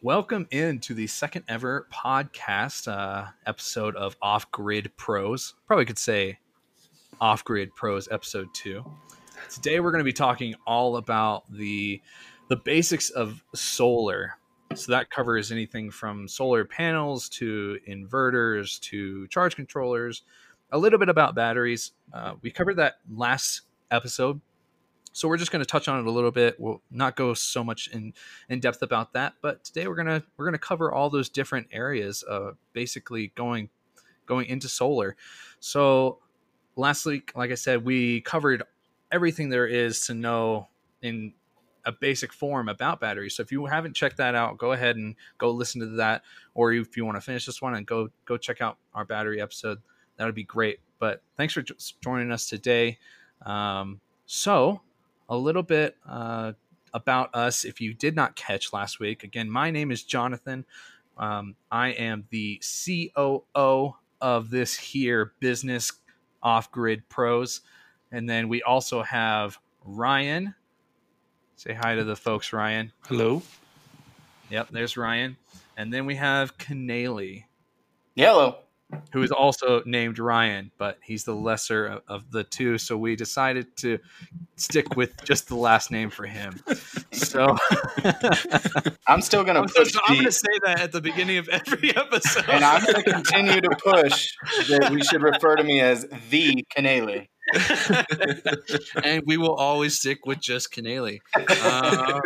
Welcome into the second ever podcast uh, episode of Off Grid Pros. Probably could say Off Grid Pros episode two. Today we're going to be talking all about the the basics of solar. So that covers anything from solar panels to inverters to charge controllers, a little bit about batteries. Uh, we covered that last episode, so we're just going to touch on it a little bit. We'll not go so much in in depth about that, but today we're gonna we're gonna cover all those different areas, uh, basically going going into solar. So last week, like I said, we covered everything there is to know in a basic form about batteries. So if you haven't checked that out, go ahead and go listen to that. Or if you want to finish this one and go go check out our battery episode, that would be great. But thanks for joining us today. Um, so a little bit uh, about us. If you did not catch last week, again, my name is Jonathan. Um, I am the COO of this here business off grid pros. And then we also have Ryan. Say hi to the folks, Ryan. Hello. Yep, there's Ryan. And then we have Canely. Hello. Who is also named Ryan, but he's the lesser of, of the two. So we decided to stick with just the last name for him. So I'm still going to push. I'm going to say that at the beginning of every episode. And I'm going to continue to push that we should refer to me as the Canely. and we will always stick with just Canely. Um,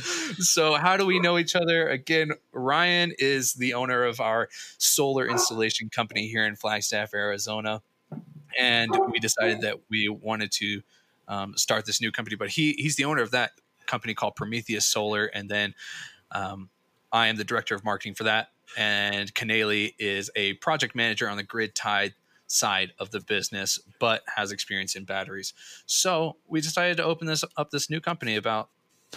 so, how do we know each other? Again, Ryan is the owner of our solar installation company here in Flagstaff, Arizona, and we decided that we wanted to um, start this new company. But he he's the owner of that company called Prometheus Solar, and then um, I am the director of marketing for that. And Canely is a project manager on the Grid Tied side of the business, but has experience in batteries. So we decided to open this up this new company about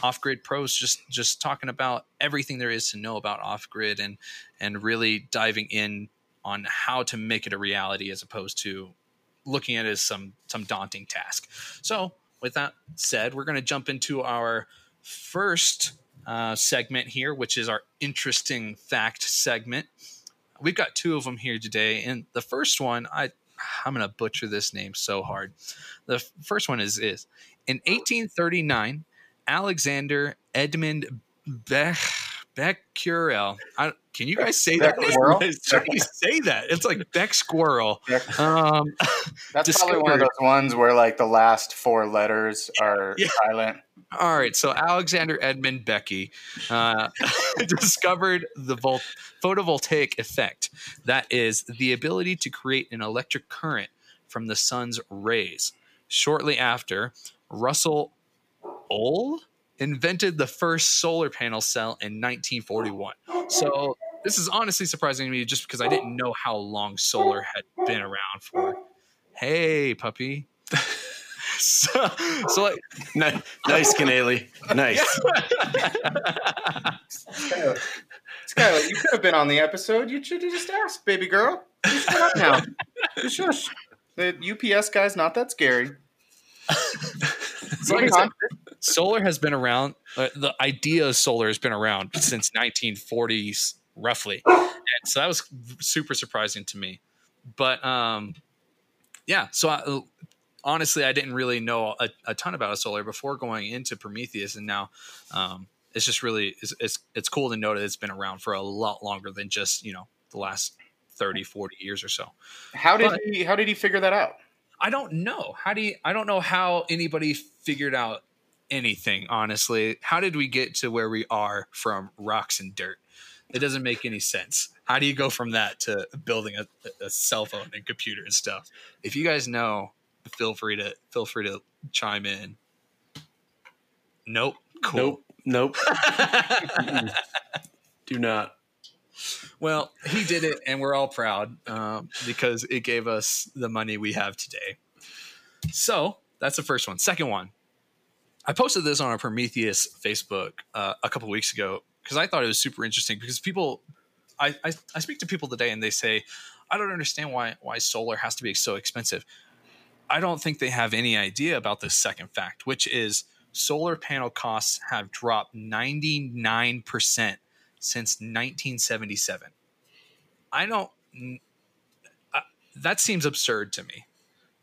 off grid pros, just just talking about everything there is to know about off grid and and really diving in on how to make it a reality as opposed to looking at it as some some daunting task. So with that said, we're going to jump into our first uh, segment here, which is our interesting fact segment we've got two of them here today, and the first one I I'm gonna butcher this name so hard. The first one is is in 1839, Alexander Edmond Bech Becquerel. I, can you guys say that? Squirrel? you say that. It's like Beck Squirrel. Um, That's probably one of those ones where like the last four letters are yeah. silent. All right, so Alexander Edmund Becky uh, discovered the vol- photovoltaic effect. That is the ability to create an electric current from the sun's rays. Shortly after, Russell Ohl invented the first solar panel cell in 1941. So this is honestly surprising to me just because I didn't know how long solar had been around for. Hey, puppy. so, so like, nice, nice Canely. Nice. Skylar, you could have been on the episode. You should have just asked, baby girl. You shut up now. Just shush. The UPS guy's not that scary. so like said, solar has been around. Uh, the idea of solar has been around since 1940s, roughly. And so that was super surprising to me. But um, yeah, so I, honestly, I didn't really know a, a, ton about a solar before going into Prometheus, and now um, it's just really it's, it's, it's cool to know that it's been around for a lot longer than just you know the last 30, 40 years or so. How did but, he How did he figure that out? I don't know. How do you, I don't know how anybody figured out anything. Honestly, how did we get to where we are from rocks and dirt? It doesn't make any sense. How do you go from that to building a, a cell phone and computer and stuff? If you guys know feel free to feel free to chime in. Nope. Cool. Nope. Nope. Do not. Well, he did it, and we're all proud um, because it gave us the money we have today. So that's the first one. Second one, I posted this on our Prometheus Facebook uh, a couple weeks ago because I thought it was super interesting. Because people, I, I I speak to people today, and they say, I don't understand why why solar has to be so expensive I don't think they have any idea about this second fact, which is solar panel costs have dropped 99% since 1977. I don't, uh, that seems absurd to me.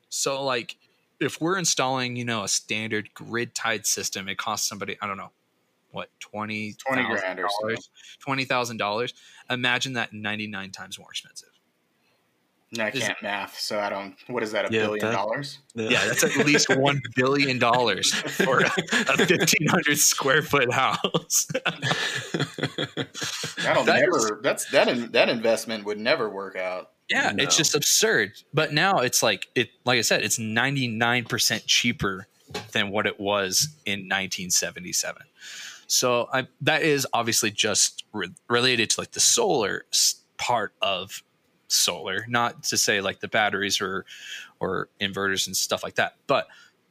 So, like, if we're installing, you know, a standard grid tied system, it costs somebody, I don't know, what, 20, 20 grand or so. $20,000. Imagine that 99 times more expensive. I Is- can't math, so I don't. What is that? A Yeah, billion that- dollars? Yeah, that's at least $1 billion for a, a 1,500 square foot house. That'll That never. that's that. In, that investment would never work out. Yeah, No. it's just absurd. But now it's like it like I said, it's 99% cheaper than what it was in 1977. So I, that is obviously just re- related to like the solar part of solar, not to say like the batteries or or inverters and stuff like that, but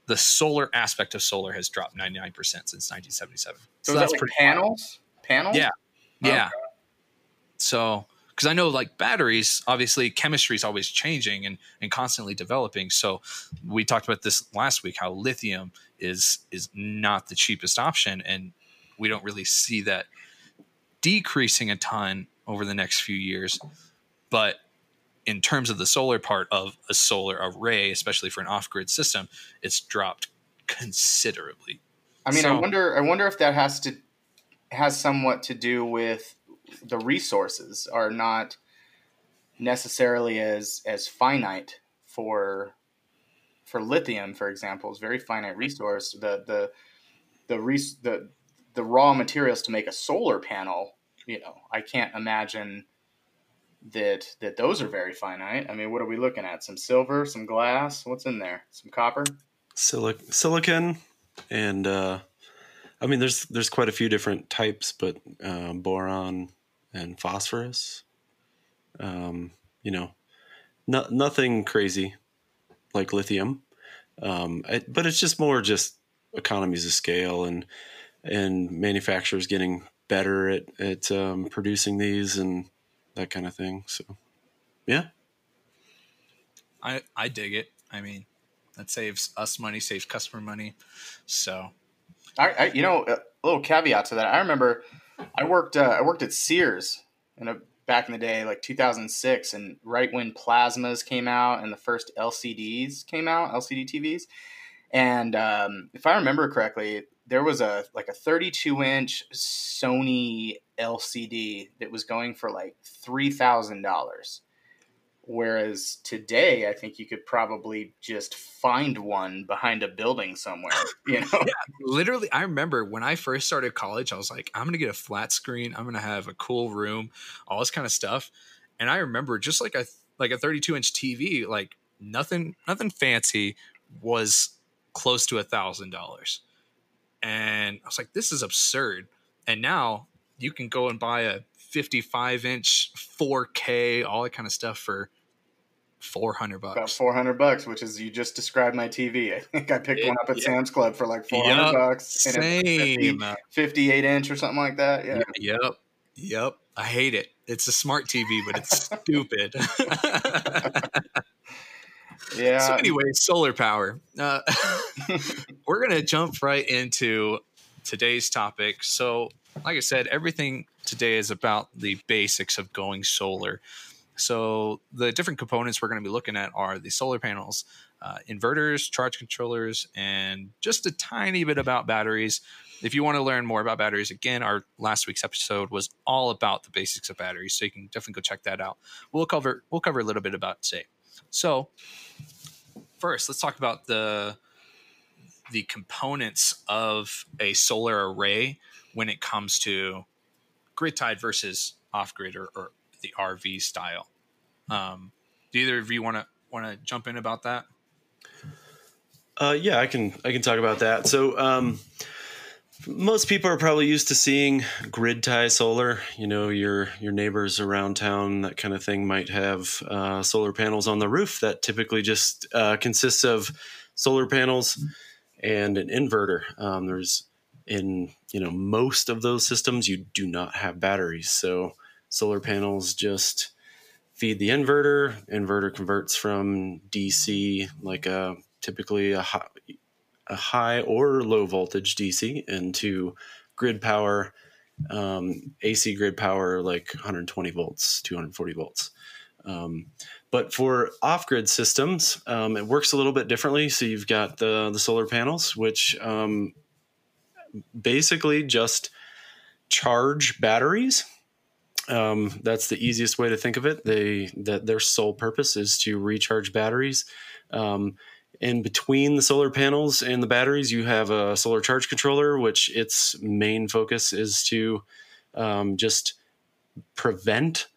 the solar aspect of solar has dropped 99% since 1977. So, is that like panels? Panels? Yeah. Yeah. Okay. So, because I know like batteries, obviously chemistry is always changing and, and constantly developing. So we talked about this last week, how lithium is is not the cheapest option, and we don't really see that decreasing a ton over the next few years. But in terms of the solar part of a solar array, especially for an off grid system, it's dropped considerably. I mean, I wonder. I wonder if that has to has somewhat to do with the resources are not necessarily as as finite for for lithium, for example, is very finite resource. The the the res, the the raw materials to make a solar panel. You know, I can't imagine that that those are very finite. I mean, what are we looking at? Some silver, some glass. What's in there? Some copper. Silic- silicon and uh i mean there's there's quite a few different types but um, boron and phosphorus um you know no, nothing crazy like lithium um it, but it's just more just economies of scale and and manufacturers getting better at at um, producing these and that kind of thing so yeah I, I dig it. I mean, that saves us money, saves customer money. So I, I you know a little caveat to that. I remember I worked uh, I worked at Sears in a, back in the day, like 2006, and right when plasmas came out and the first LCDs came out, LCD TVs, and um, if I remember correctly, there was a like a 32 inch Sony LCD that was going for like three thousand dollars. Whereas today, I think you could probably just find one behind a building somewhere. You know, literally, I remember when I first started college, I was like, I'm going to get a flat screen. I'm going to have a cool room, all this kind of stuff. And I remember just like a, like a 32 inch TV, like nothing, nothing fancy was close to a thousand dollars. And I was like, this is absurd. And now you can go and buy a 55 inch 4K, all that kind of stuff for 400 bucks. about four hundred bucks, which is you just described my TV. I think I picked Yeah, one up at yeah. Sam's Club for like four hundred Yup, bucks, and it's Same. 50, 58 inch or something like that. Yeah, Yep. Yep. I hate it. It's a smart TV, but it's stupid. yeah. So, anyway, solar power. Uh, we're going to jump right into today's topic. So, like I said, everything today is about the basics of going solar. So, the different components we're going to be looking at are the solar panels, uh, inverters, charge controllers, and just a tiny bit about batteries. If you want to learn more about batteries, again, our last week's episode was all about the basics of batteries, so you can definitely go check that out. We'll cover we'll cover a little bit about today. So, first, let's talk about the the components of a solar array when it comes to grid tied versus off grid or, or the RV style. Um, do either of you want to want to jump in about that? Uh, yeah, I can I can talk about that. So um, most people are probably used to seeing grid tie solar. You know, your your neighbors around town, that kind of thing, might have uh, solar panels on the roof. That typically just uh, consists of solar panels and an inverter. Um, there's in you know most of those systems you do not have batteries, so solar panels just feed the inverter. Inverter converts from DC, like a typically a high, a high or low voltage DC, into grid power, um, AC grid power, like 120 volts, 240 volts. Um, but for off-grid systems, um, it works a little bit differently. So you've got the the solar panels, which um, basically just charge batteries um, that's the easiest way to think of it. They that their sole purpose is to recharge batteries. Um, in between the solar panels and the batteries, you have a solar charge controller, which its main focus is to um, just prevent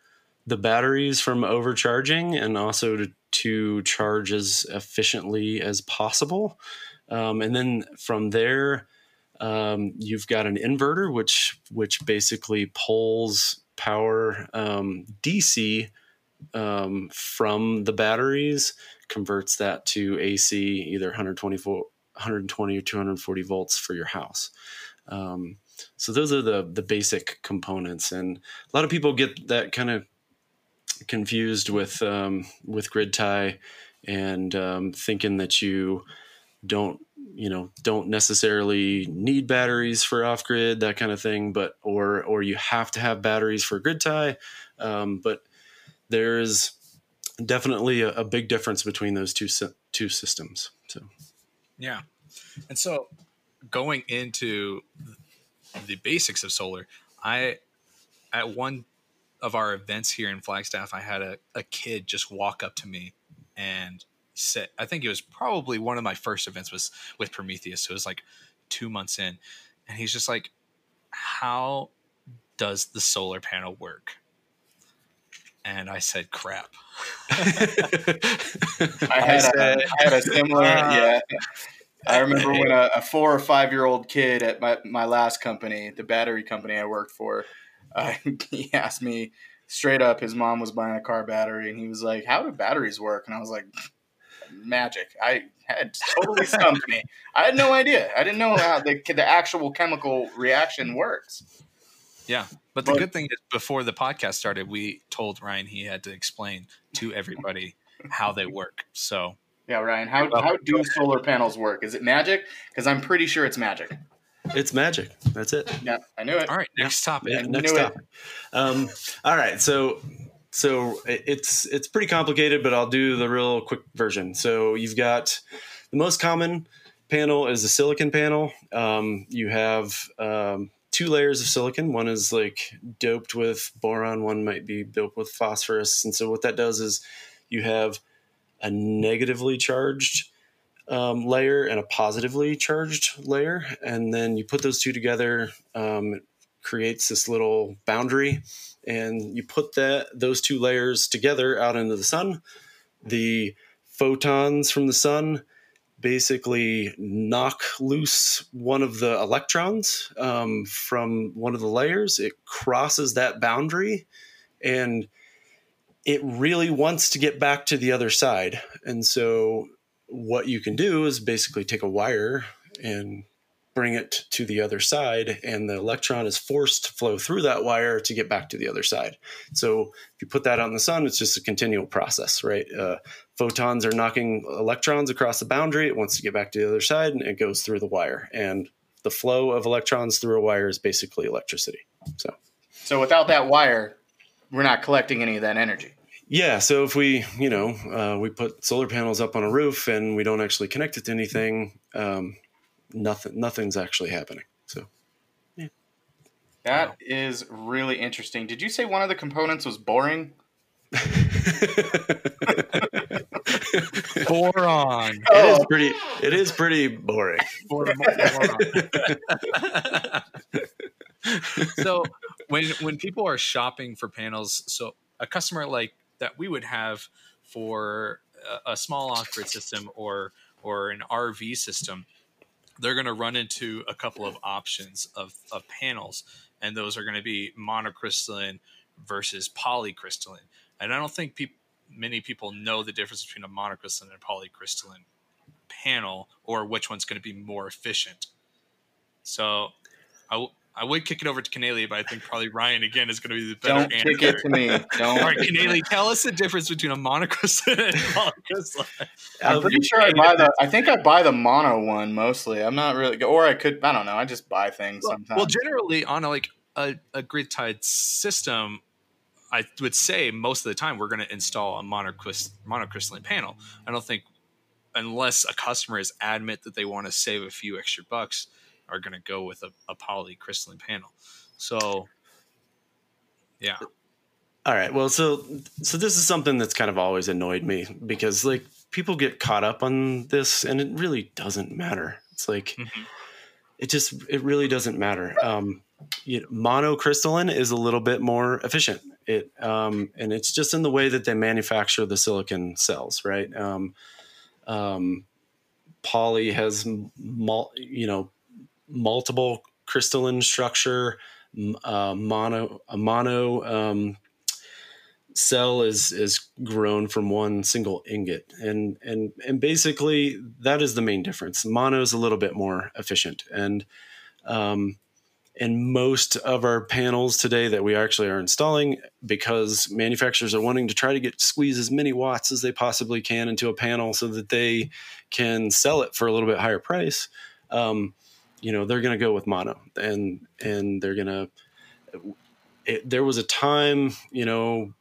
the batteries from overcharging and also to, to charge as efficiently as possible. Um, and then from there, um, you've got an inverter, which which basically pulls power um, DC um, from the batteries, converts that to AC, either 120 120 or 240 volts for your house. Um, so those are the the basic components, and a lot of people get that kind of confused with um, with grid tie and um, thinking that you don't you know don't necessarily need batteries for off grid that kind of thing but or or you have to have batteries for grid tie um, but there's definitely a, a, big difference between those two two systems so. Yeah and so going into the basics of solar i at one of our events here in flagstaff i had a, a kid just walk up to me and said I think it was probably one of my first events was with Prometheus. So it was like two months in, and he's just like, "How does the solar panel work?" And I said, "Crap." I had said, a, I had a similar uh, yeah. I remember when a, a, four or five year old kid at my, my last company, the battery company I worked for, uh, he asked me straight up. His mom was buying a car battery, and he was like, "How do batteries work?" And I was like, magic. I had totally stumped me. I had no idea. I didn't know how the the actual chemical reaction works. Yeah, but the but, good thing is, before the podcast started, we told Ryan he had to explain to everybody how they work. So yeah, Ryan, how how do solar panels work? Is it magic? Because I'm pretty sure it's magic. It's magic. That's it. Yeah, I knew it. All right, next topic. Yeah, next topic. Um, all right, so so it's it's pretty complicated, but I'll do the real quick version. So you've got the most common panel is the silicon panel. Um, you have um, two layers of silicon. One is like doped with boron. One might be doped with phosphorus. And so what that does is you have a negatively charged um, layer and a positively charged layer, and then you put those two together. Um, it creates this little boundary and you put that those two layers together out into the sun the photons from the sun basically knock loose one of the electrons um, from one of the layers it crosses that boundary and it really wants to get back to the other side and so what you can do is basically take a wire and bring it to the other side, and the electron is forced to flow through that wire to get back to the other side. So if you put that on the sun, it's just a continual process, right? Uh, photons are knocking electrons across the boundary. It wants to get back to the other side, and it goes through the wire. And the flow of electrons through a wire is basically electricity. So, so without that wire, we're not collecting any of that energy. Yeah, so if we, you know, uh, we put solar panels up on a roof and we don't actually connect it to anything, um, nothing nothing's actually happening. So yeah. That wow. is really interesting. Did you say one of the components was boring? boron. Oh. It is oh. pretty. It is pretty boring. so when when people are shopping for panels, so a customer like that we would have for a, small off-grid system or or an RV system, they're going to run into a couple of options of, of panels, and those are going to be monocrystalline versus polycrystalline. And I don't think peop- many people know the difference between a monocrystalline and a polycrystalline panel or which one's going to be more efficient. So I, w- I would kick it over to Canely, but I think probably Ryan again is going to be the better Don't answer. kick it to me. Don't. All right, Canely, tell us the difference between a monocrystalline and polycrystalline. I'm pretty sure I buy the. I think I buy the mono one mostly. I'm not really, or I could. I don't know. I just buy things Well, sometimes. well, generally on a, like a, a grid tied system, I would say most of the time we're going to install a monocrystal monocrystalline panel. I don't think unless a customer is adamant that they want to save a few extra bucks, are going to go with a, a polycrystalline panel. So, yeah, All right. Well, so so this is something that's kind of always annoyed me because like people get caught up on this and it really doesn't matter. It's like Mhm. it just it really doesn't matter. Um you know, monocrystalline is a little bit more efficient. It um and it's just in the way that they manufacture the silicon cells, right? Um um poly has mul- you know multiple crystalline structure uh, mono a mono um, cell is is grown from one single ingot. And and and basically that is the main difference. Mono is a little bit more efficient. And um and most of our panels today that we actually are installing because manufacturers are wanting to try to get squeeze as many watts as they possibly can into a panel so that they can sell it for a little bit higher price um, you know they're going to go with mono and and they're going to there was a time, you know,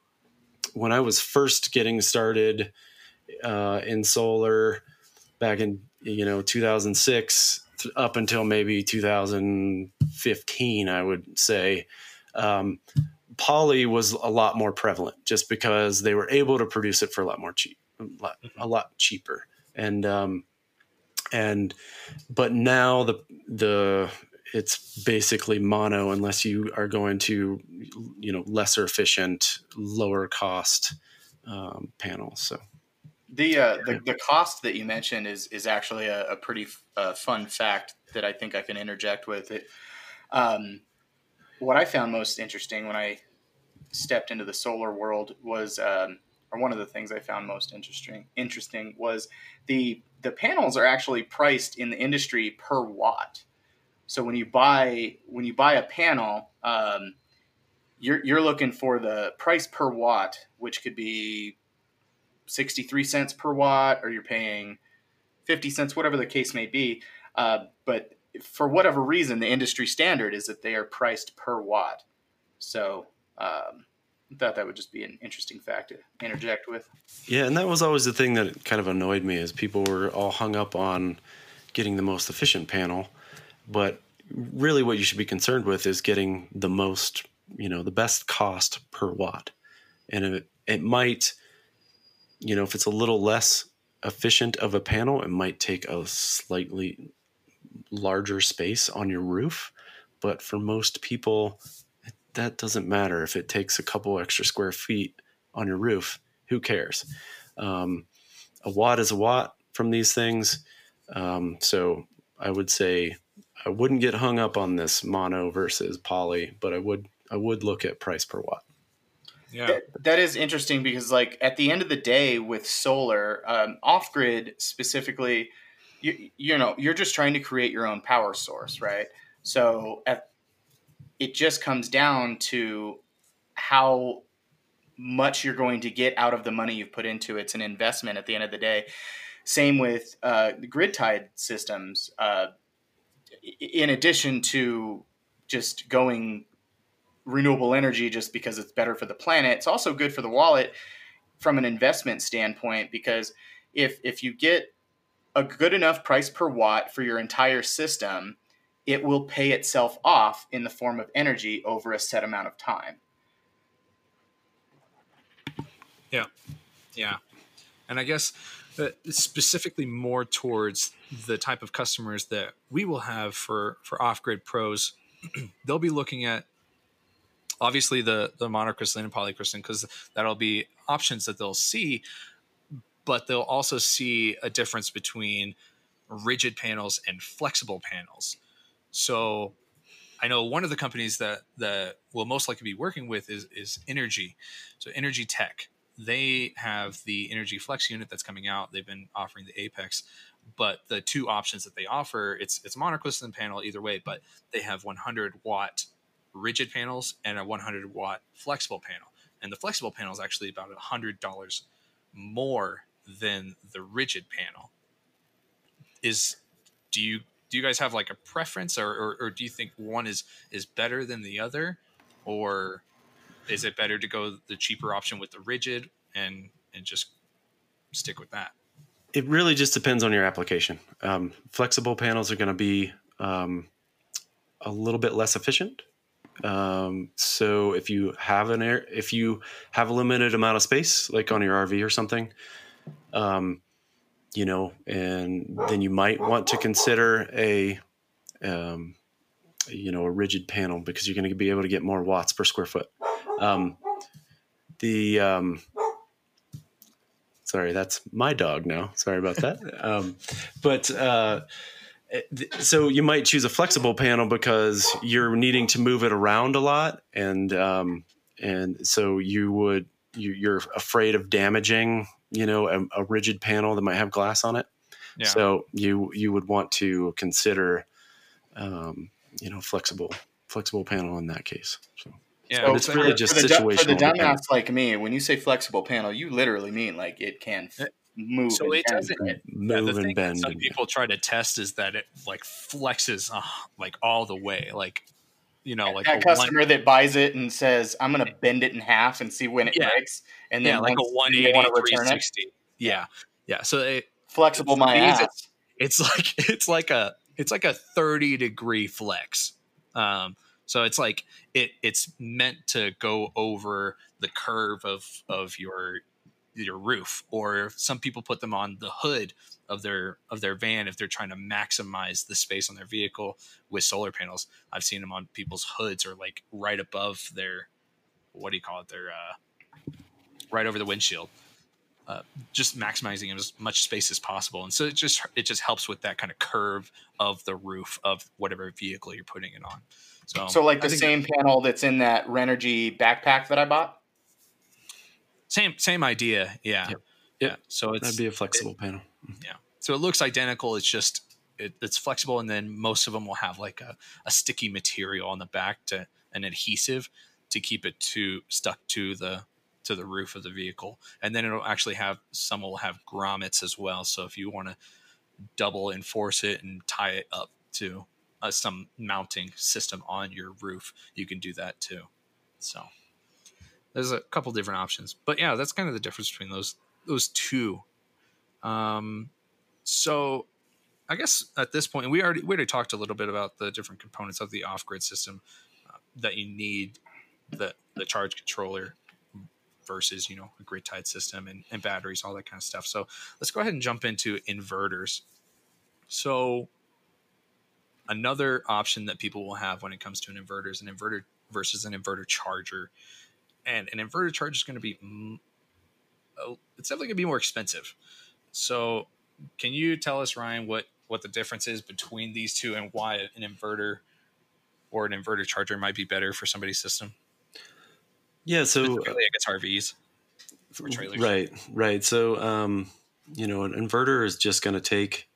when I was first getting started uh, in solar back in, you know, 2006 up until maybe 2015, I would say, um, poly was a lot more prevalent just because they were able to produce it for a lot more cheap, a lot, a lot cheaper. And, um, and, but now the, the, it's basically mono unless you are going to you know lesser efficient lower cost um, panels so The, uh, the the cost that you mentioned is is actually a, a pretty uh, fun fact that I think I can interject with it. Um, what I found most interesting when I stepped into the solar world was, um, or one of the things I found most interesting interesting was the the panels are actually priced in the industry per watt. So when you buy when you buy a panel, um, you're you're looking for the price per watt, which could be 63 cents per watt or you're paying 50 cents whatever the case may be uh, but for whatever reason the industry standard is that they are priced per watt so um, thought that would just be an interesting fact to interject with. Yeah and that was always the thing that kind of annoyed me is people were all hung up on getting the most efficient panel but really what you should be concerned with is getting the most you know the best cost per watt. And it, it might you know if it's a little less efficient of a panel it might take a slightly larger space on your roof but for most people that doesn't matter. If it takes a couple extra square feet on your roof who cares? Um, a watt is a watt from these things. Um, so i would say i wouldn't get hung up on this mono versus poly but i would i would look at price per watt. Yeah, that, that is interesting because like at the end of the day with solar um, off grid specifically you, you know you're just trying to create your own power source right? So at, it just comes down to how much you're going to get out of the money you've put into it. It's an investment at the end of the day. Same with uh, grid tied systems. Uh, in addition to just going renewable energy just because it's better for the planet, it's also good for the wallet from an investment standpoint because if if you get a good enough price per watt for your entire system, it will pay itself off in the form of energy over a set amount of time. yeah, Yeah. and I guess uh, specifically more towards the type of customers that we will have for for off grid pros, they'll be looking at obviously the the monocrystalline and polycrystalline because that'll be options that they'll see but they'll also see a difference between rigid panels and flexible panels so i know one of the companies that that will most likely be working with is is energy. So energy tech. They have the energy flex unit that's coming out. They've been offering the apex. But the two options that they offer it's it's monocrystalline panel either way but they have 100 watt rigid panels and a 100 watt flexible panel. And the flexible panel is actually about hundred dollars more than the rigid panel. Is do you do you guys have like a preference or, or, or do you think one is is better than the other or is it better to go the cheaper option with the rigid and and just stick with that it really just depends on your application. Um, flexible panels are going to be um, a little bit less efficient. Um, so if you have an air, if you have a limited amount of space, like on your RV or something, um, you know, and then you might want to consider a, um, you know, a rigid panel because you're going to be able to get more watts per square foot. Um, the Sorry, that's my dog now. Sorry about that. um, but uh, so you might choose a flexible panel because you're needing to move it around a lot, and um, and so you would you, you, are afraid of damaging, you know, a, a, rigid panel that might have glass on it. Yeah. So you you would want to consider, um, you know, flexible flexible panel in that case. So. Yeah, so it's really for, just for the, situational. For the dumbass like me, when you say flexible panel, you literally mean like it can f- move. So it doesn't move yeah, and bend. Some people try to test is that it like flexes uh, like all the way, like you know, like that customer one, that buys it and says, "I'm going to bend it in half and see when it yeah. breaks," and then yeah, like a 180, 360. Yeah, yeah. So it, flexible my ass. It's, it's like it's like a it's like a 30 degree flex. Um, so it's like it it's meant to go over the curve of of your your roof or some people put them on the hood of their of their van if they're trying to maximize the space on their vehicle with solar panels. I've seen them on people's hoods or like right above their what do you call it? Their uh, right over the windshield. Uh, just maximizing as much space as possible, and so it just it just helps with that kind of curve of the roof of whatever vehicle you're putting it on. So, so like the same panel that's in that Renogy backpack that I bought. Same same idea, yeah, yep. yeah. So it's that'd be a flexible it, panel. Yeah. So it looks identical. It's just it, it's flexible, and then most of them will have like a, a sticky material on the back to an adhesive to keep it to stuck to the to the roof of the vehicle, and then it'll actually have some will have grommets as well. So if you want to double enforce it and tie it up to uh, some mounting system on your roof, you can do that too. So there's a couple different options, but yeah, that's kind of the difference between those those two. Um, so I guess at this point, we already we already talked a little bit about the different components of the off grid system uh, that you need the the charge controller versus you know a grid tied system and, and batteries all that kind of stuff so let's go ahead and jump into inverters so another option that people will have when it comes to an inverter is an inverter versus an inverter charger. And an inverter charger is going to be, it's definitely going to be more expensive. So, can you tell us, Ryan, what what the difference is between these two and why an inverter or an inverter charger might be better for somebody's system? Yeah, so I guess RVs for trailers. Right, right. So, um, you know, an inverter is just going to take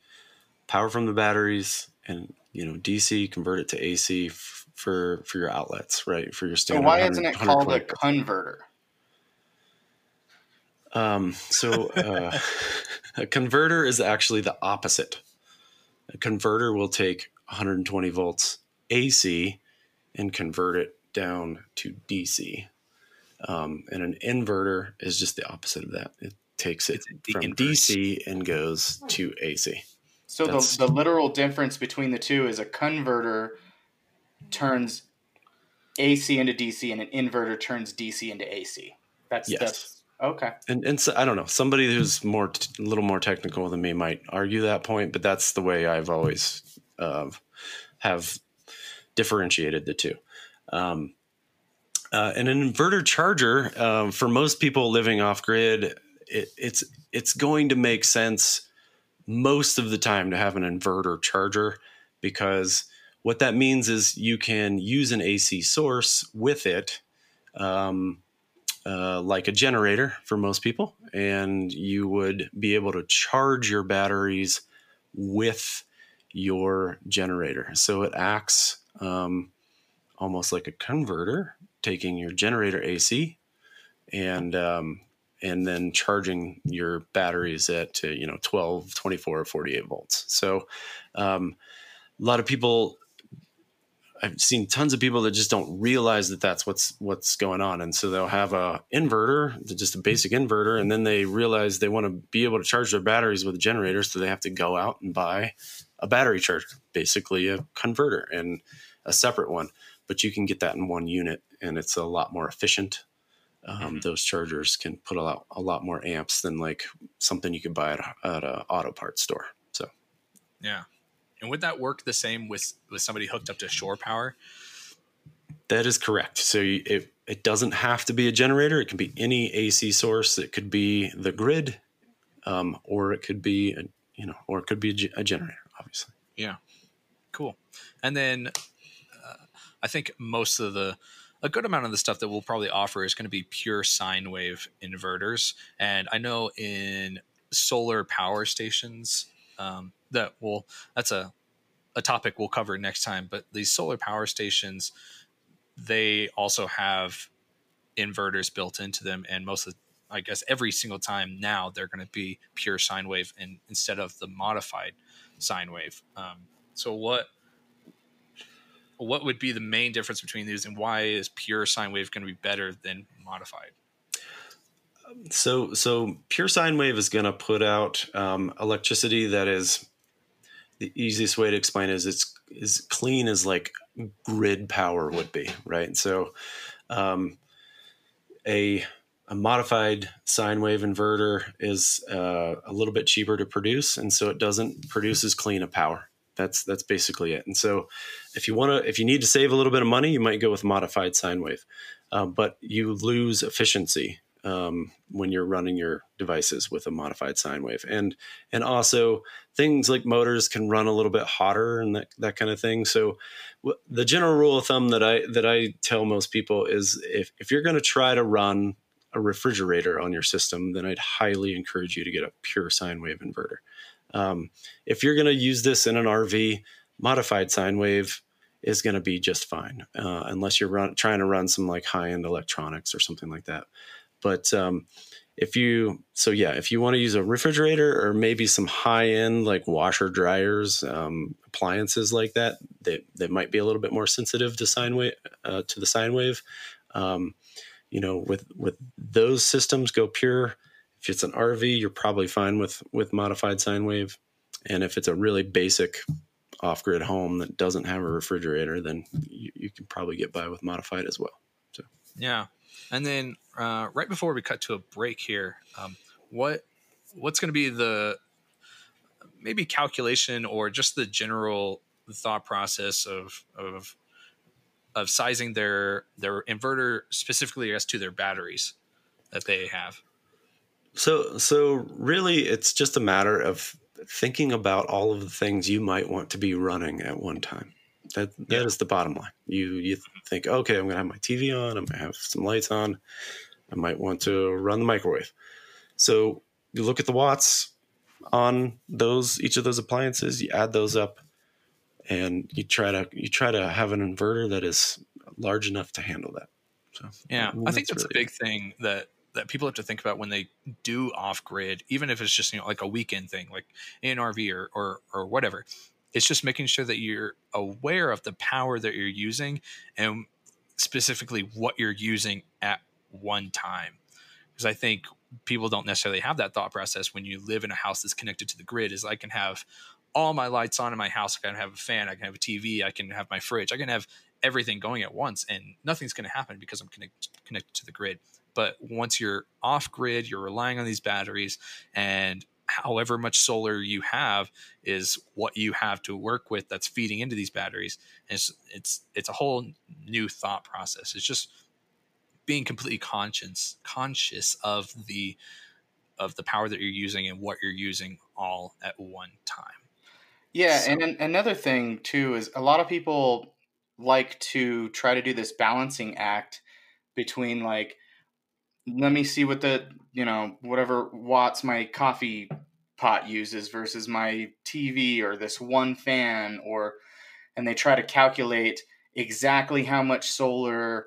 power from the batteries and you know DC, convert it to AC for for your outlets, right? For your standard. So why isn't it called a converter? Um, so uh, a converter is actually the opposite. A converter will take 120 volts AC and convert it down to DC. Um, and an inverter is just the opposite of that. It takes it from inverse. DC and goes to AC. So the, the literal difference between the two is a converter turns AC into DC and an inverter turns DC into AC. That's yes. That's, okay. And and so, I don't know. Somebody who's more a little more technical than me might argue that point, but that's the way I've always uh, have differentiated the two. Um, uh, and an inverter charger um, for most people living off grid, it, it's it's going to make sense most of the time to have an inverter charger because what that means is you can use an AC source with it, um, uh, like a generator for most people, and you would be able to charge your batteries with your generator. So it acts um, almost like a converter, taking your generator AC and um, and then charging your batteries at you know 12 24 or 48 volts so um, a lot of people i've seen tons of people that just don't realize that that's what's what's going on and so they'll have a inverter just a basic inverter and then they realize they want to be able to charge their batteries with a generator so they have to go out and buy a battery charger basically a converter and a separate one but you can get that in one unit and it's a lot more efficient um, mm-hmm. those chargers can put a lot a lot more amps than like something you could buy at at a auto parts store. So, yeah, and would that work the same with with somebody hooked up to shore power? That is correct. So you, it it doesn't have to be a generator. It can be any AC source. It could be the grid, um, or it could be a, you know, or it could be a, a generator. Obviously. Yeah. Cool. And then uh, I think most of the a good amount of the stuff that we'll probably offer is going to be pure sine wave inverters. And I know in solar power stations um, that will that's a a topic we'll cover next time. But these solar power stations, they also have inverters built into them, and most of I guess every single time now they're going to be pure sine wave and instead of the modified sine wave. Um, so what what would be the main difference between these and why is pure sine wave going to be better than modified so so pure sine wave is going to put out um, electricity that is the easiest way to explain is it's as clean as like grid power would be right? So um, a a modified sine wave inverter is uh, a little bit cheaper to produce and so it doesn't produce as clean a power. That's that's basically it. And so, if you want to, if you need to save a little bit of money, you might go with modified sine wave, um, but you lose efficiency um, when you're running your devices with a modified sine wave, and and also things like motors can run a little bit hotter and that that kind of thing. So, w- the general rule of thumb that I that I tell most people is if if you're going to try to run a refrigerator on your system, then I'd highly encourage you to get a pure sine wave inverter. Um, if you're going to use this in an RV, modified sine wave is going to be just fine, uh, unless you're run, trying to run some like high end electronics or something like that. But um, if you, so yeah, if you want to use a refrigerator or maybe some high end like washer dryers, um, appliances like that, that that might be a little bit more sensitive to sine wave uh, to the sine wave. Um, you know, with with those systems, go pure if it's an RV, you're probably fine with with modified sine wave. And if it's a really basic off grid home that doesn't have a refrigerator, then you, you, can probably get by with modified as well. So yeah, and then uh, right before we cut to a break here, um, what what's going to be the maybe calculation or just the general thought process of of of sizing their their inverter specifically as to their batteries that they have so, so really, it's just a matter of thinking about all of the things you might want to be running at one time. That that yeah. is the bottom line. You you think, okay, I'm going to have my TV on. I'm going to have some lights on. I might want to run the microwave. So you look at the watts on those each of those appliances. You add those up, and you try to you try to have an inverter that is large enough to handle that. So yeah, I think that's really a big thing that that people have to think about when they do off grid, even if it's just you know like a weekend thing, like in RV or or or whatever. It's just making sure that you're aware of the power that you're using and specifically what you're using at one time. Because I think people don't necessarily have that thought process when you live in a house that's connected to the grid. Is I can have all my lights on in my house. I can have a fan. I can have a TV. I can have my fridge. I can have everything going at once, and nothing's going to happen because I'm connected connected to the grid. But once you're off grid, you're relying on these batteries, and however much solar you have is what you have to work with that's feeding into these batteries. And it's it's it's a whole new thought process. It's just being completely conscious conscious of the of the power that you're using and what you're using all at one time. Yeah, so. and an, another thing too is a lot of people like to try to do this balancing act between like let me see what the you know whatever watts my coffee pot uses versus my TV or this one fan or and they try to calculate exactly how much solar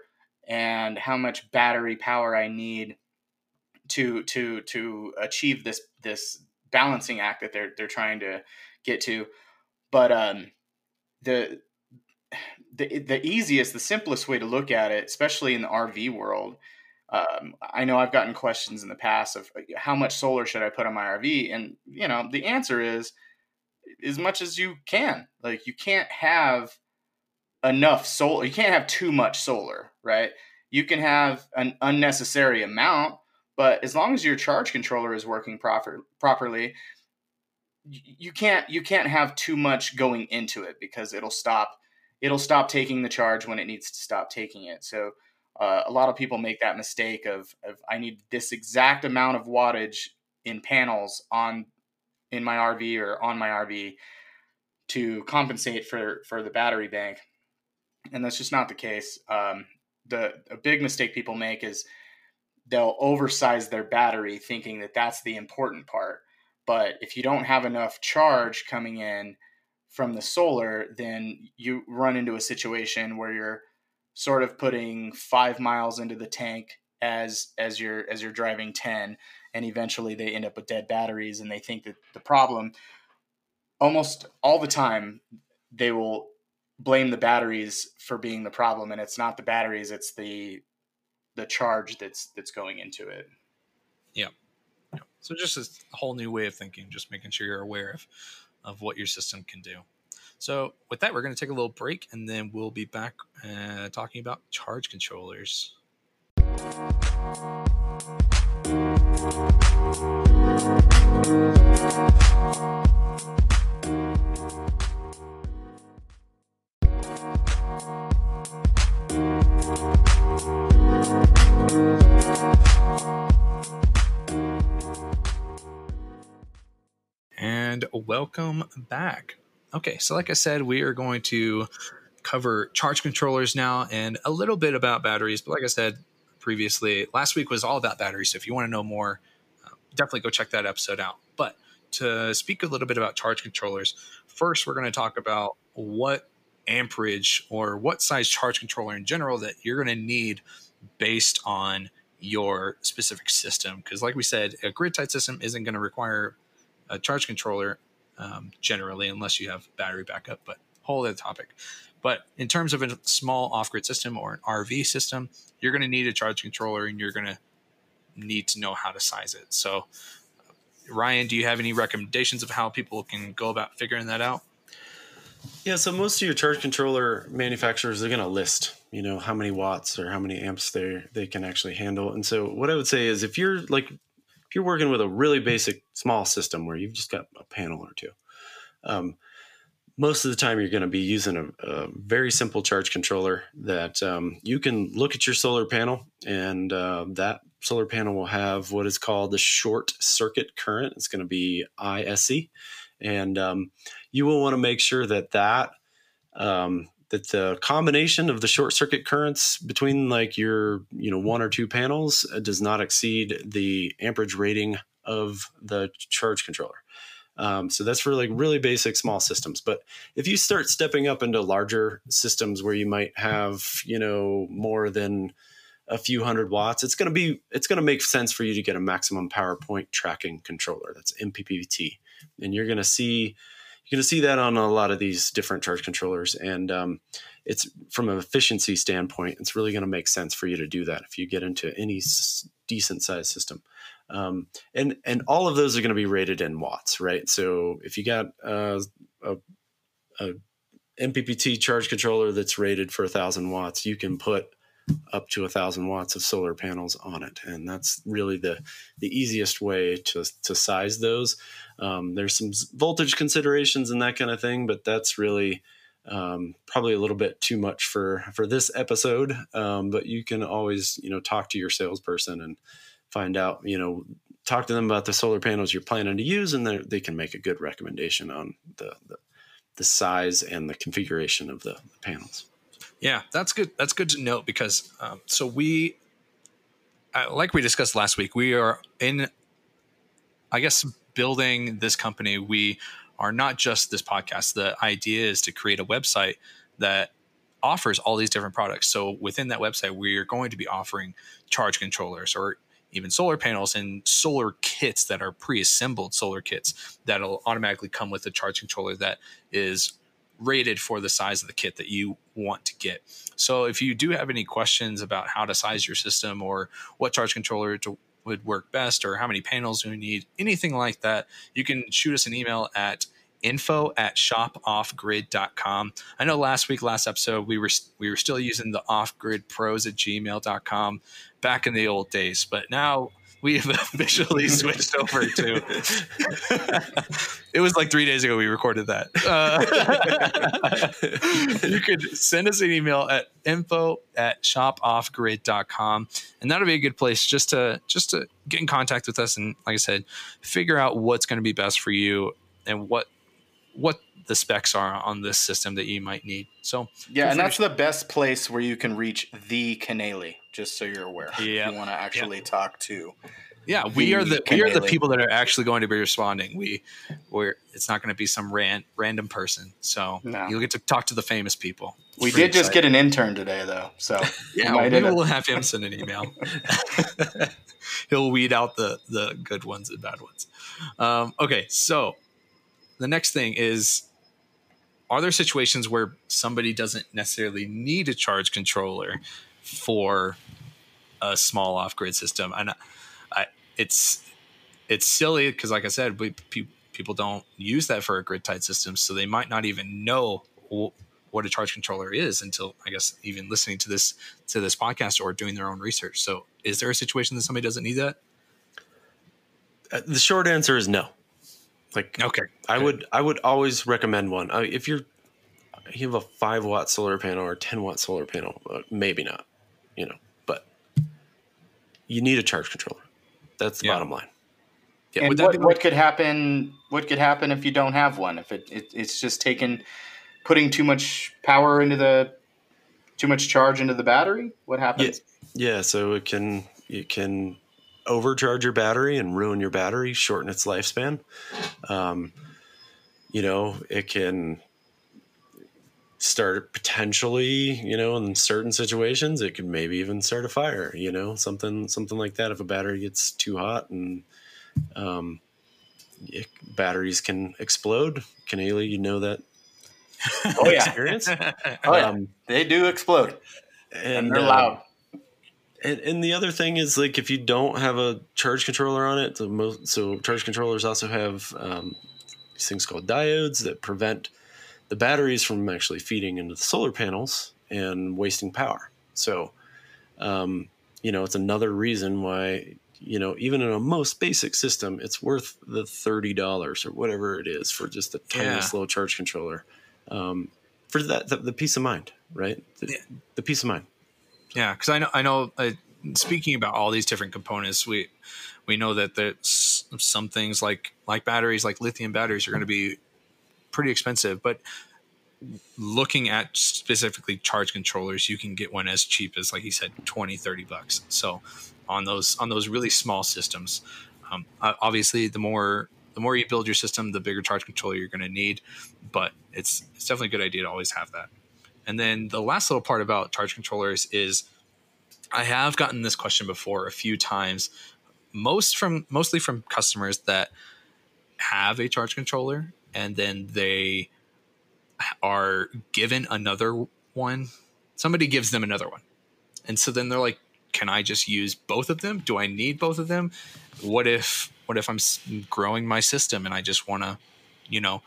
and how much battery power I need to to to achieve this this balancing act that they're they're trying to get to. But um, the the the easiest, the simplest way to look at it, especially in the RV world. Um, I know I've gotten questions in the past of how much solar should I put on my RV, and you know the answer is as much as you can. Like you can't have enough solar. You can't have too much solar, right? You can have an unnecessary amount, but as long as your charge controller is working proper properly, you can't you can't have too much going into it because it'll stop it'll stop taking the charge when it needs to stop taking it. So uh, a lot of people make that mistake of, of I need this exact amount of wattage in panels on in my RV or on my RV to compensate for for the battery bank, and that's just not the case. Um, the a big mistake people make is they'll oversize their battery thinking that that's the important part. But if you don't have enough charge coming in from the solar, then you run into a situation where you're sort of putting five miles into the tank as as you're as you're driving 10 and eventually they end up with dead batteries and they think that the problem almost all the time they will blame the batteries for being the problem and it's not the batteries it's the the charge that's that's going into it. Yeah, yeah. so just a whole new way of thinking just making sure you're aware of of what your system can do. So with that we're going to take a little break and then we'll be back uh, talking about charge controllers and welcome back. Okay, so like I said, we are going to cover charge controllers now and a little bit about batteries. But like I said previously, last week was all about batteries. So if you want to know more, uh, definitely go check that episode out. But to speak a little bit about charge controllers, first we're going to talk about what amperage or what size charge controller in general that you're going to need based on your specific system. Because, like we said, a grid tied system isn't going to require a charge controller um, generally, unless you have battery backup, but whole other topic. But in terms of a small off grid system or an RV system, you're going to need a charge controller and you're going to need to know how to size it. So, Ryan, do you have any recommendations of how people can go about figuring that out? Yeah, so most of your charge controller manufacturers are going to list, you know, how many watts or how many amps they they can actually handle. And so what I would say is if you're like if you're working with a really basic small system where you've just got a panel or two, um, most of the time you're going to be using a, a, very simple charge controller that um, you can look at your solar panel and uh, that solar panel will have what is called the short circuit current. It's going to be ISC, and um, you will want to make sure that that um, that the combination of the short circuit currents between like your you know one or two panels uh, does not exceed the amperage rating of the charge controller. Um, so that's for like really basic small systems. But if you start stepping up into larger systems where you might have you know more than a few hundred watts, it's going to be it's going to make sense for you to get a maximum power point tracking controller. That's MPPT, and you're going to see going to see that on a lot of these different charge controllers, and um, it's from an efficiency standpoint, it's really going to make sense for you to do that if you get into any s- decent sized system. Um, and and all of those are going to be rated in watts, right? So if you got uh, a, a MPPT charge controller that's rated for a thousand watts, you can put up to a thousand watts of solar panels on it, and that's really the the easiest way to to size those. Um, there's some voltage considerations and that kind of thing, but that's really um, probably a little bit too much for for this episode. Um, but you can always you know talk to your salesperson and find out you know talk to them about the solar panels you're planning to use, and they can make a good recommendation on the, the the size and the configuration of the, the panels. Yeah, that's good. That's good to note because um, so we, uh, like we discussed last week, we are in, I guess, building this company, we are not just this podcast. The idea is to create a website that offers all these different products. So within that website, we are going to be offering charge controllers or even solar panels and solar kits that are pre-assembled solar kits that'll automatically come with a charge controller that is rated for the size of the kit that you want to get. So if you do have any questions about how to size your system or what charge controller to, would work best or how many panels do we need, anything like that, you can shoot us an email at info at shopoffgrid.com. I know last week, last episode, we were we were still using the offgrid pros at gmail.com back in the old days, but now we have officially switched over to it was like three days ago we recorded that uh, you could send us an email at info at shopoffgrid.com and that'll be a good place just to just to get in contact with us and like i said figure out what's going to be best for you and what what the specs are on this system that you might need. So yeah, and that's the best place where you can reach the Canali. Just so you're aware, yeah, if you want to actually talk to. Yeah, we are the we are the people that are actually going to be responding. We, we're it's not going to be some ran, random person. So no. you'll get to talk to the famous people. It's we did exciting. just get an intern today, though. So yeah, we will have him send an email. He'll weed out the the good ones and bad ones. Um, okay, so the next thing is are there situations where somebody doesn't necessarily need a charge controller for a small off-grid system. And I, it's it's silly because like i said we, pe- people don't use that for a grid tied system so they might not even know w- what a charge controller is until i guess even listening to this to this podcast or doing their own research. So is there a situation that somebody doesn't need that? Uh, the short answer is no. Like okay, I would I would always recommend one. Uh, if you're you have a five watt solar panel or ten watt solar panel, uh, maybe not, you know, but you need a charge controller. That's the yeah. bottom line. Yeah, and what, what could happen? What could happen if you don't have one? If it, it it's just taking putting too much power into the too much charge into the battery. What happens? Yeah, yeah so it can it can overcharge your battery and ruin your battery, shorten its lifespan. Um, you know, it can start potentially, you know, in certain situations, it could maybe even start a fire, you know, something, something like that. If a battery gets too hot and, um, it, batteries can explode. Canali, you know that. Oh yeah, experience. oh yeah, um, they do explode, and, and they're uh, loud. And, and the other thing is like if you don't have a charge controller on it, so, most, so charge controllers also have um, these things called diodes that prevent the batteries from actually feeding into the solar panels and wasting power. So, um, you know, it's another reason why you know even in a most basic system, it's worth the thirty dollars or whatever it is for just a tiny yeah. slow charge controller. Um, for that, the, the, peace of mind, right? The, yeah. the peace of mind. Yeah, because I know I know. Uh, speaking about all these different components, we we know that there's some things like like batteries, like lithium batteries, are going to be pretty expensive. But looking at specifically charge controllers, you can get one as cheap as, like you said, 20, 30 bucks. So on those on those really small systems, um, obviously the more the more you build your system, the bigger charge controller you're going to need. But it's it's definitely a good idea to always have that. And then the last little part about charge controllers is I have gotten this question before a few times, most from mostly from customers that have a charge controller and then they are given another one. Somebody gives them another one. And so then they're like, can I just use both of them? Do I need both of them? What if what if I'm growing my system and I just want to, you know,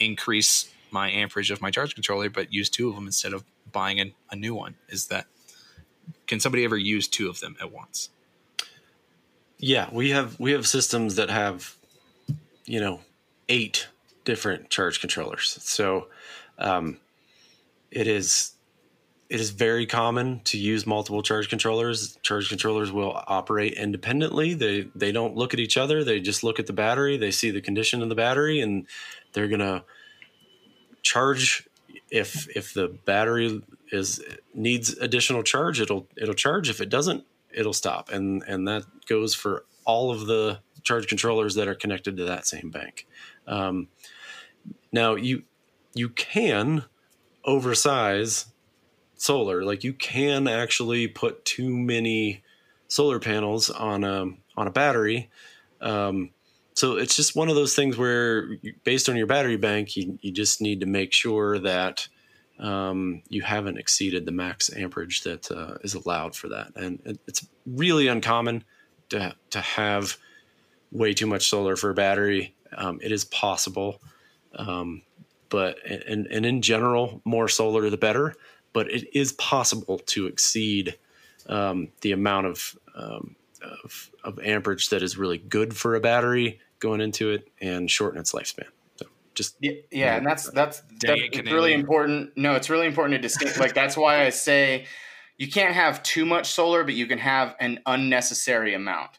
increase my amperage of my charge controller, but use two of them instead of buying a, a new one. Is that can somebody ever use two of them at once? Yeah, we have we have systems that have, you know, eight different charge controllers. So, um, it is it is very common to use multiple charge controllers. Charge controllers will operate independently. They they don't look at each other. They just look at the battery. They see the condition of the battery, and they're gonna charge if if the battery is needs additional charge it'll it'll charge if it doesn't it'll stop and and that goes for all of the charge controllers that are connected to that same bank. Um, now you you can oversize solar. Like you can actually put too many solar panels on a on a battery. Um, so it's just one of those things where, based on your battery bank, you, you just need to make sure that um, you haven't exceeded the max amperage that uh, is allowed for that. And it, it's really uncommon to to have way too much solar for a battery. Um, it is possible, um, but and, and in general, more solar the better. But it is possible to exceed um, the amount of, um, of, of amperage that is really good for a battery going into it and shorten its lifespan. So just yeah, yeah and that's that's, that's it, really important. No, it's really important to distinct. like that's why I say you can't have too much solar, but you can have an unnecessary amount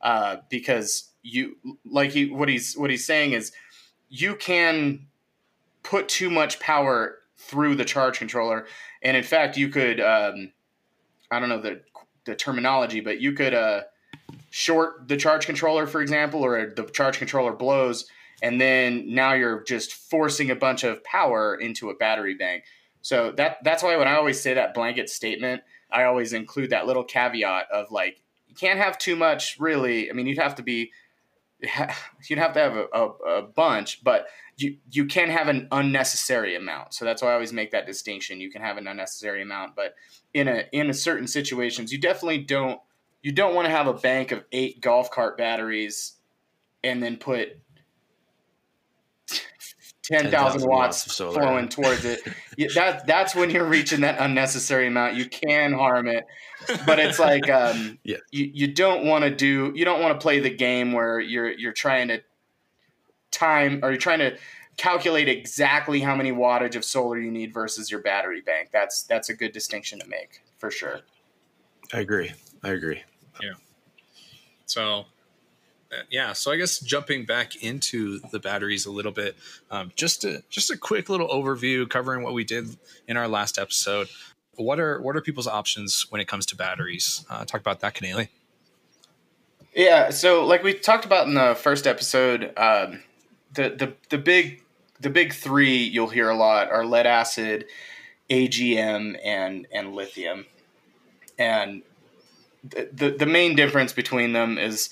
uh, because you like he what he's what he's saying is you can put too much power through the charge controller, and in fact, you could um, I don't know the the terminology, but you could uh, short the charge controller, for example, or the charge controller blows, and then now you're just forcing a bunch of power into a battery bank. So that that's why when I always say that blanket statement, I always include that little caveat of like you can't have too much. Really, I mean, you'd have to be you'd have to have a, a, a bunch, but you you can have an unnecessary amount. So that's why I always make that distinction. You can have an unnecessary amount, but in a in a certain situations, you definitely don't you don't want to have a bank of eight golf cart batteries and then put 10,000 10, watts, flowing towards it. that that's when you're reaching that unnecessary amount. You can harm it, but it's like um, yeah. you you don't want to do you don't want to play the game where you're you're trying to time or you're trying to calculate exactly how many wattage of solar you need versus your battery bank. That's that's a good distinction to make for sure. I agree. I agree. Yeah. So yeah, so I guess jumping back into the batteries a little bit, um, just a just a quick little overview covering what we did in our last episode. What are what are people's options when it comes to batteries? Uh, talk about that, Canely. Yeah, so like we talked about in the first episode, um, the the the big the big three you'll hear a lot are lead acid, AGM, and and lithium, and the the, the main difference between them is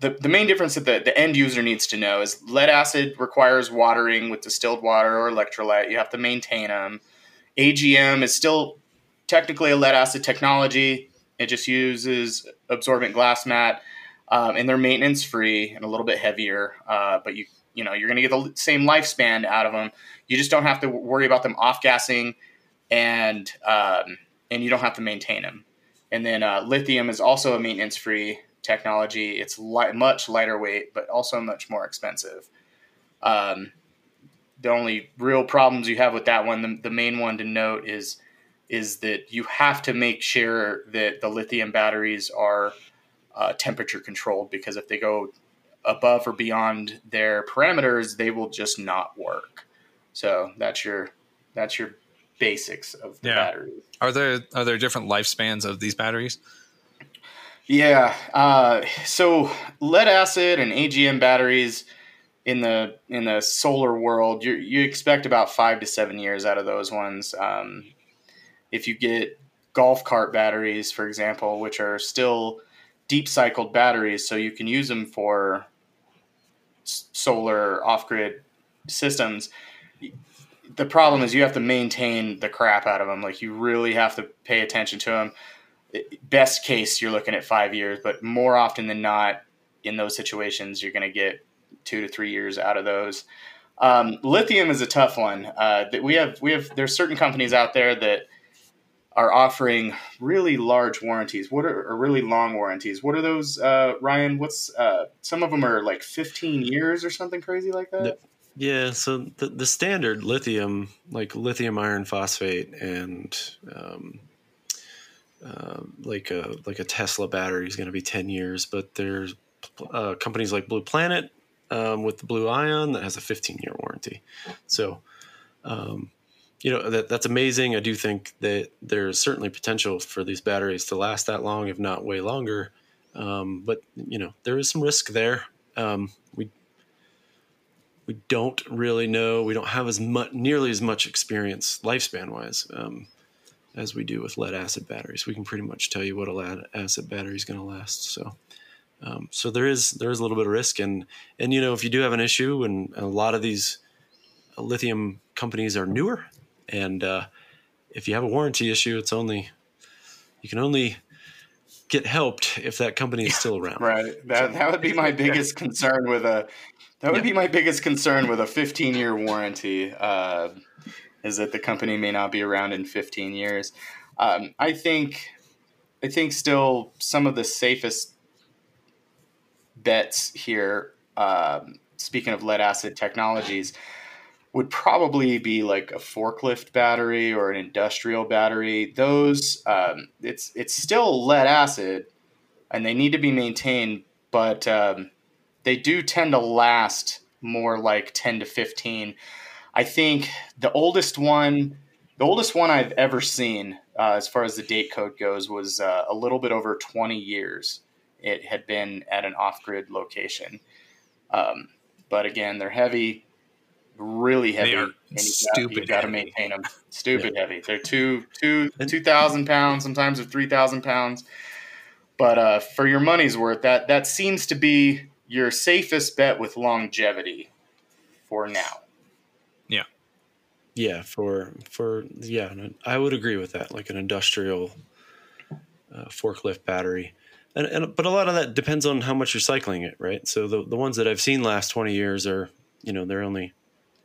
the, the main difference that the, the end user needs to know is lead acid requires watering with distilled water or electrolyte. You have to maintain them. AGM is still technically a lead acid technology. It just uses absorbent glass mat, um, and they're maintenance free and a little bit heavier. Uh, but you you know you're going to get the same lifespan out of them. You just don't have to worry about them off gassing, and um, and you don't have to maintain them. And then uh, lithium is also a maintenance free technology. It's light, much lighter weight, but also much more expensive. Um, the only real problems you have with that one, the, the main one to note is is that you have to make sure that the lithium batteries are uh, temperature controlled because if they go above or beyond their parameters, they will just not work. So that's your that's your basics of the yeah. batteries. Are there are there different lifespans of these batteries? Yeah. Uh, so lead acid and AGM batteries in the in the solar world, you you expect about five to seven years out of those ones. Um, if you get golf cart batteries, for example, which are still deep cycled batteries, so you can use them for solar off grid systems. The problem is you have to maintain the crap out of them. Like you really have to pay attention to them best case you're looking at five years, but more often than not, in those situations, you're going to get two to three years out of those. Um, lithium is a tough one. Uh, that we have we have there's certain companies out there that are offering really large warranties. What are or really long warranties? What are those, uh, Ryan? What's uh, some of them are like 15 years or something crazy like that. Yeah, so the, the standard lithium, like lithium iron phosphate and um, um, like a like a Tesla battery is going to be 10 years, but there's uh, companies like Blue Planet um, with the Blue Ion that has a 15 year warranty. So, um, you know that that's amazing. I do think that there's certainly potential for these batteries to last that long, if not way longer. Um, but you know, there is some risk there. Um, we we don't really know. We don't have as much, nearly as much experience lifespan wise um, as we do with lead acid batteries. We can pretty much tell you what a lead acid battery is going to last. So, um, so there is there is a little bit of risk, and and you know if you do have an issue, and a lot of these lithium companies are newer, and uh, if you have a warranty issue, it's only you can only get helped if that company is still around. Right. That that would be my biggest concern with a that would be my biggest concern with a 15 year warranty. Uh, is that the company may not be around in 15 years. Um, I think I think still some of the safest bets here. Um, speaking of lead acid technologies, would probably be like a forklift battery or an industrial battery. Those um, it's it's still lead acid, and they need to be maintained, but um, they do tend to last more like ten to fifteen. I think the oldest one, the oldest one I've ever seen, uh, as far as the date code goes, was uh, a little bit over twenty years. It had been at an off-grid location, um, but again, they're heavy really heavy. They are and stupid. You got to maintain them. Stupid heavy. They're two two two thousand pounds. Sometimes they're three thousand pounds. But uh, for your money's worth, that that seems to be your safest bet with longevity for now. Yeah. Yeah, for for yeah, I would agree with that. Like an industrial uh, forklift battery. And, and but a lot of that depends on how much you're cycling it, right? So the the ones that I've seen last 20 years are, you know, they're only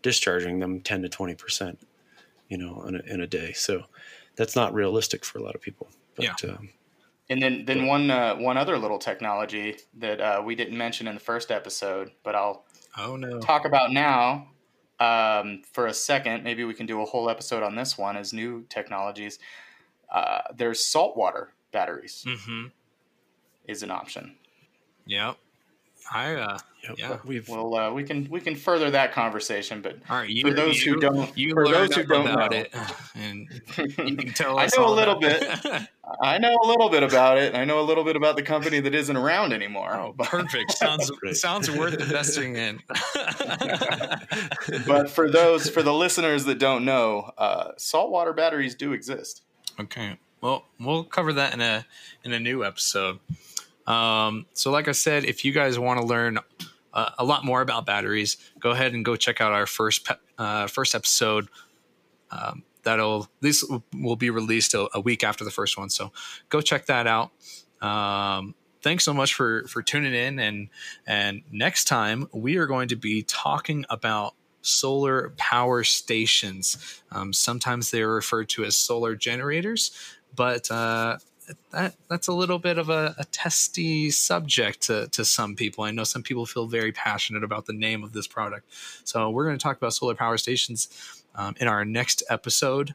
discharging them 10 to 20 percent you know in a, in a, day so that's not realistic for a lot of people but, yeah. Um, and then then but, one uh, one other little technology that uh, we didn't mention in the first episode but i'll oh no talk about now um, for a second maybe we can do a whole episode on this one as new technologies. Uh, there's saltwater batteries mm-hmm. is an option. Yep I uh, yep. yeah, we've well uh, we can we can further that conversation, but all right, you, for those you, who don't, you for those who don't about know, it, and you can tell I know a little bit. I know a little bit about it. I know a little bit about the company that isn't around anymore. Oh, perfect! Sounds sounds worth investing in. but for those for the listeners that don't know, uh, saltwater batteries do exist. Okay, well, we'll cover that in a in a new episode. Um, so, like I said, if you guys want to learn uh, a lot more about batteries, go ahead and go check out our first pe- uh, first episode. Um, that'll this will be released a, a, week after the first one, so go check that out. Um, thanks so much for for tuning in, and and next time we are going to be talking about solar power stations. Um, sometimes they are referred to as solar generators, but uh, that that's a little bit of a, a, testy subject to, to some people. I know some people feel very passionate about the name of this product. So we're going to talk about solar power stations um, in our next episode.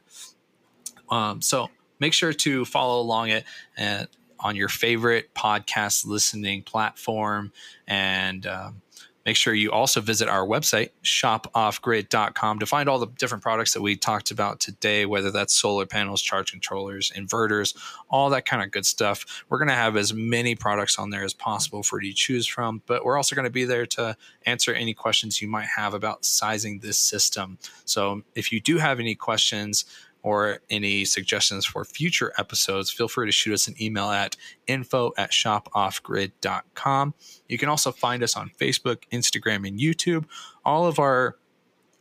Um, so make sure to follow along it at, on your favorite podcast listening platform and um, Make sure you also visit our website, shopoffgrid.com, to find all the different products that we talked about today, whether that's solar panels, charge controllers, inverters, all that kind of good stuff. We're going to have as many products on there as possible for you to choose from, but we're also going to be there to answer any questions you might have about sizing this system. So if you do have any questions, or any suggestions for future episodes, feel free to shoot us an email at info at shopoffgrid.com. You can also find us on Facebook, Instagram, and YouTube. All of our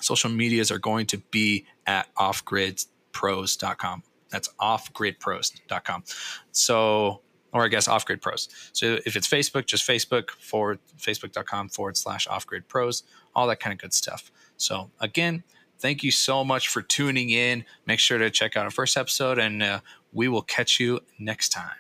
social medias are going to be at offgridpros.com. That's offgridpros.com. So, or I guess offgrid pros. So if it's Facebook, just Facebook forward, facebook.com forward slash offgrid pros, all that kind of good stuff. So again, Thank you so much for tuning in. Make sure to check out our first episode, and uh, we will catch you next time.